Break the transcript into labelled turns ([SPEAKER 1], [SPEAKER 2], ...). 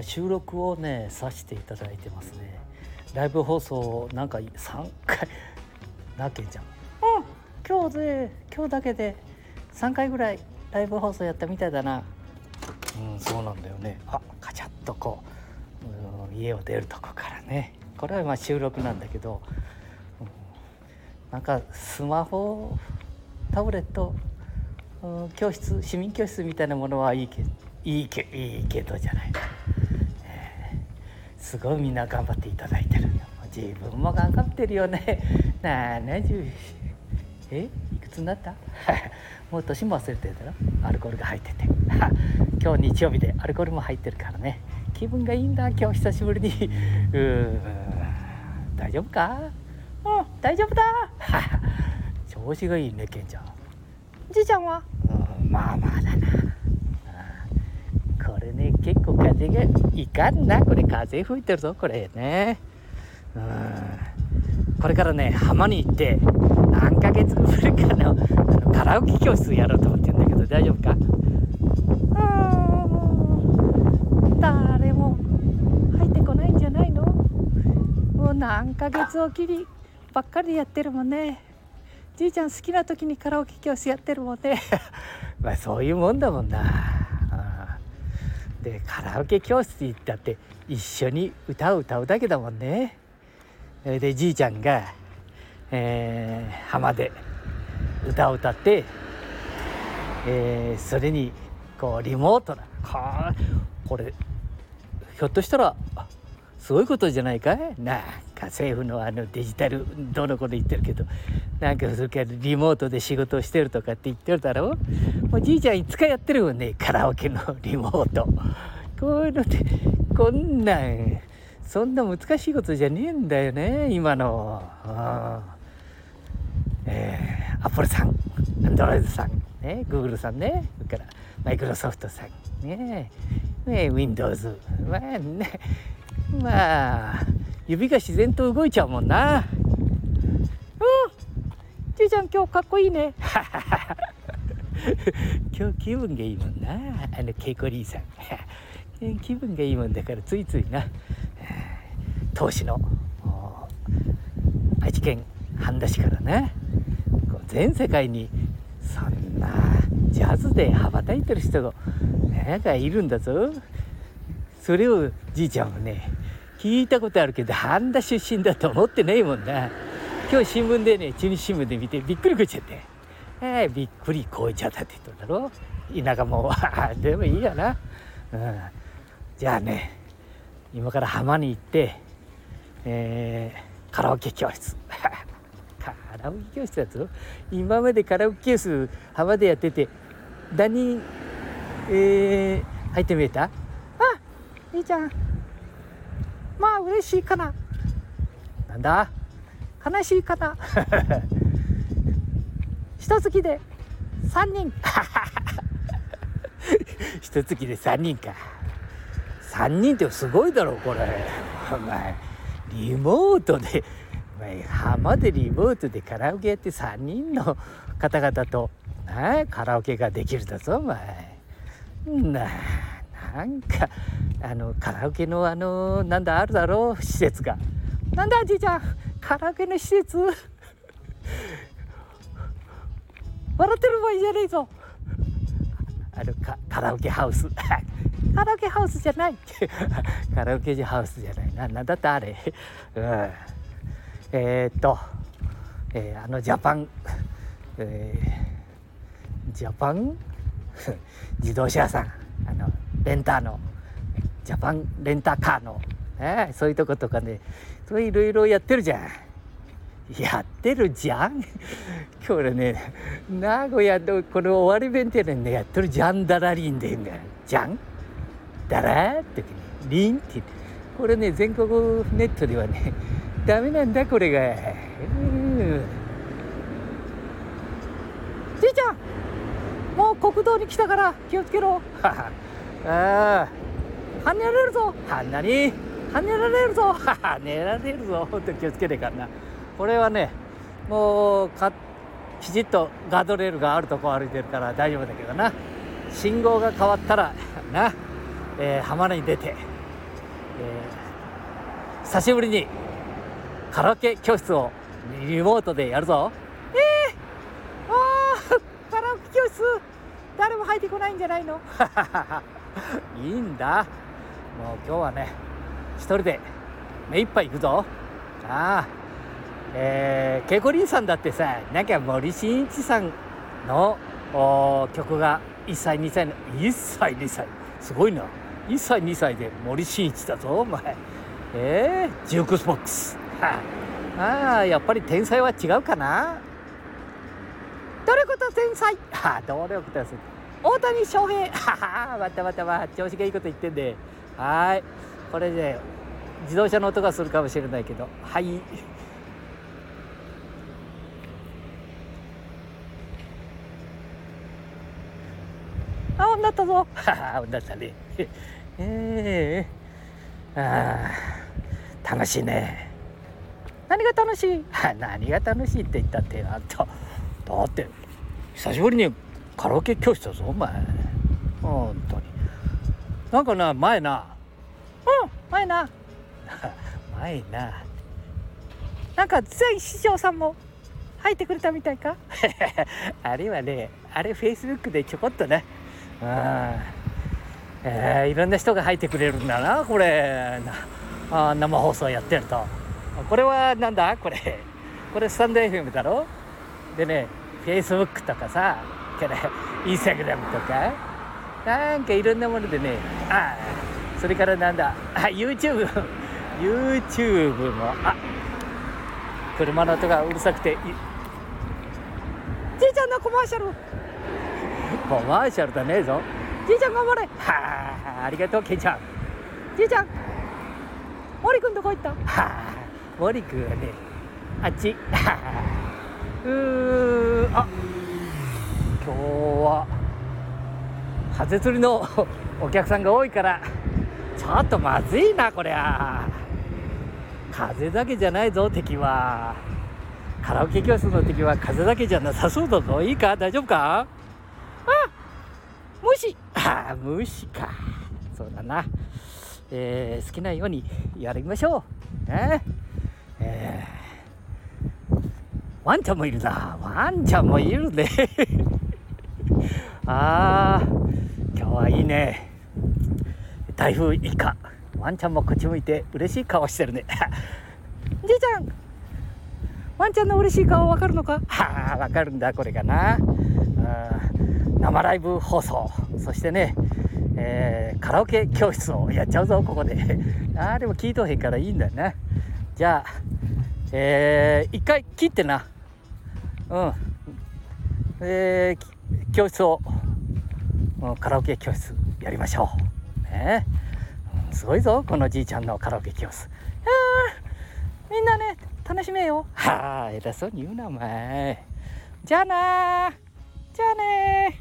[SPEAKER 1] 今収録をねさせていただいてますね。ライブ放送なんか3回なけんじゃん。うん今日で今日だけで3回ぐらいライブ放送やったみたいだな。うんそうなんだよね。あカチャッとこう、うん、家を出るとこからね。これはまあ収録なんだけど、うん、なんかスマホタブレット、うん、教室市民教室みたいなものはいいけいいけいいけどじゃない、えー、すごいみんな頑張っていただいてる。自分も頑張ってるよね。70えいくつになった？もう年も忘れてるだろ。アルコールが入ってて。今日日曜日でアルコールも入ってるからね。気分がいいんだ。今日久しぶりに。うん大丈夫か？うん大丈夫だ。調子がいいねケンちゃん。じいちゃんは？うんまあまあだな結構風がいかんな。これ風吹いてるぞこれね。うん。これからね浜に行って何ヶ月ぶりかのカラオケ教室やろうと思ってるんだけど大丈夫か？誰も入ってこないんじゃないの？もう何ヶ月おきりばっかりやってるもんね。じいちゃん好きな時にカラオケ教室やってるもんね。まあそういうもんだもんな。でカラオケ教室行ったって一緒に歌を歌うだけだもんね。でじいちゃんが、えー、浜で歌を歌って、えー、それにこうリモートなこれひょっとしたらすごいことじゃないかい？なんか政府のあのデジタルどの子で言ってるけど。なんかそれからリモートで仕事をしてるとかって言ってるだろもうじいちゃんいつかやってるもんねカラオケのリモート。こういうのってこんなんそんな難しいことじゃねえんだよね今の。えー、アップルさんアンドロイドさんねグーグルさんねそれからマイクロソフトさんねね Windows まあね。まあ指が自然と動いちゃうもんな。うんじいちゃん今日かっこいいね。今日気分がいいもんな。あのケイコリーさん。気分がいいもんだからついついな。投資の愛知県半田市からね全世界にそんなジャズで羽ばたいてる人がなんかいるんだぞ。それをじいちゃんはね聞いたことあるけど半田出身だと思ってないもんな。今日新聞でね中日新聞で見てびっくりこいちゃって。えー、びっくりこいちゃったって言ったんだろ。田舎も でもいいやな、うん、じゃあね今から浜に行ってえー、カラオケ教室。カラオケ教室だぞ。今までカラオケ教室浜でやってて何えー、入ってみえた？あいいじゃん。まあ嬉しいかな。なんだ？悲しいかな。一月で3人。一月で3人か。3人ってすごいだろこれ。お前リモートで浜でリモートでカラオケやって3人の方々と、ね、カラオケができるだぞお前。ななんかあのカラオケのあのなんだあるだろう施設が。なんだじいちゃんカラオケの施設？笑ってる場合じゃねえぞ。あのカラオケハウス。カラオケハウスじゃない。カラオケハウスじゃない。ななんだってあれ、うん、えー、っと、えー、あのジャパン、えー、ジャパン？自動車屋さん。あのレンターのジャパンレンタカーの、ね、そういうとことかねそれいろいろやってるじゃん。やってるじゃん？これね名古屋のこの終わり弁天でねやってるじゃんだらりんで言うんだよじゃんだらってリンってこれね全国ネットではねダメなんだこれが。じいちゃんもう国道に来たから気をつけろ。ああ。跳ねられるぞ。はなに跳ねられるぞ。はねられるぞ。ほんと気をつけてからな。これはねもうかきちっとガードレールがあるとこ歩いてるから大丈夫だけどな。信号が変わったらな、えー、浜に出てえー久しぶりにカラオケ教室をリモートでやるぞ。えー、あーカラオケ教室？誰も入ってこないんじゃないの？いいんだ。もう今日はね一人で目いっぱい行くぞ。ああえー、ケイコリンさんだってさなんか森進一さんの曲が1歳2歳の1歳2歳。すごいな。1歳2歳で森進一だぞお前。えー、ジュークボックス。あ。あやっぱり天才は違うかな。努力と天才はあ努力と大谷翔平。ははまたまたま調子がいいこと言ってんで。はい。これで、ね、自動車の音がするかもしれないけど。はい。あ女ったぞ。女ったね。え えー、ああ楽しいね。何が楽しい？何が楽しいって言ったってあんただって久しぶりにカラオケ教室だぞお前。本当に。なんかな前な。うん前な。前な。なんか全師匠さんも入ってくれたみたいか？あれはねあれフェイスブックでちょこっとね。うん。えー、いろんな人が入ってくれるんだなこれ。あ生放送やってると。これはなんだ？これ。これスタンド FM だろ？でねフェイスブックとかさこれインスタグラムとか。なんかいろんなものでね。あそれからなんだ。あ YouTube YouTube も。あ車の音がうるさくて。じいちゃんのコマーシャル。コマーシャルだねえぞ。じいちゃん頑張れ。はあありがとうケイちゃん。じいちゃん森君どこ行った？はあ森君はねあっち。はあ。うーあ今日はハゼ釣りの お客さんが多いからちょっとまずいなこりゃ。風だけじゃないぞ敵は。カラオケ教室の敵は風だけじゃなさそうだぞ。いいか？大丈夫か？あ虫。あ虫か。そうだな、えー、好きなようにやりましょう。ねえー、ワンちゃんもいるな。ワンちゃんもいるね。ああ今日はいいね。台風以下ワンちゃんもこっち向いて嬉しい顔してるね。じいちゃんワンちゃんの嬉しい顔わかるのか？は あわかるんだこれかな。生ライブ放送。そしてね、えー、カラオケ教室をやっちゃうぞここで。ああでも聞いとへんからいいんだよな。じゃあえー、一回切ってな。うん。えー、教室をカラオケ教室やりましょう。ね。すごいぞこのじいちゃんのカラオケ教室。みんなね楽しめよ。はあ偉そうに言うなお前。じゃあなじゃあね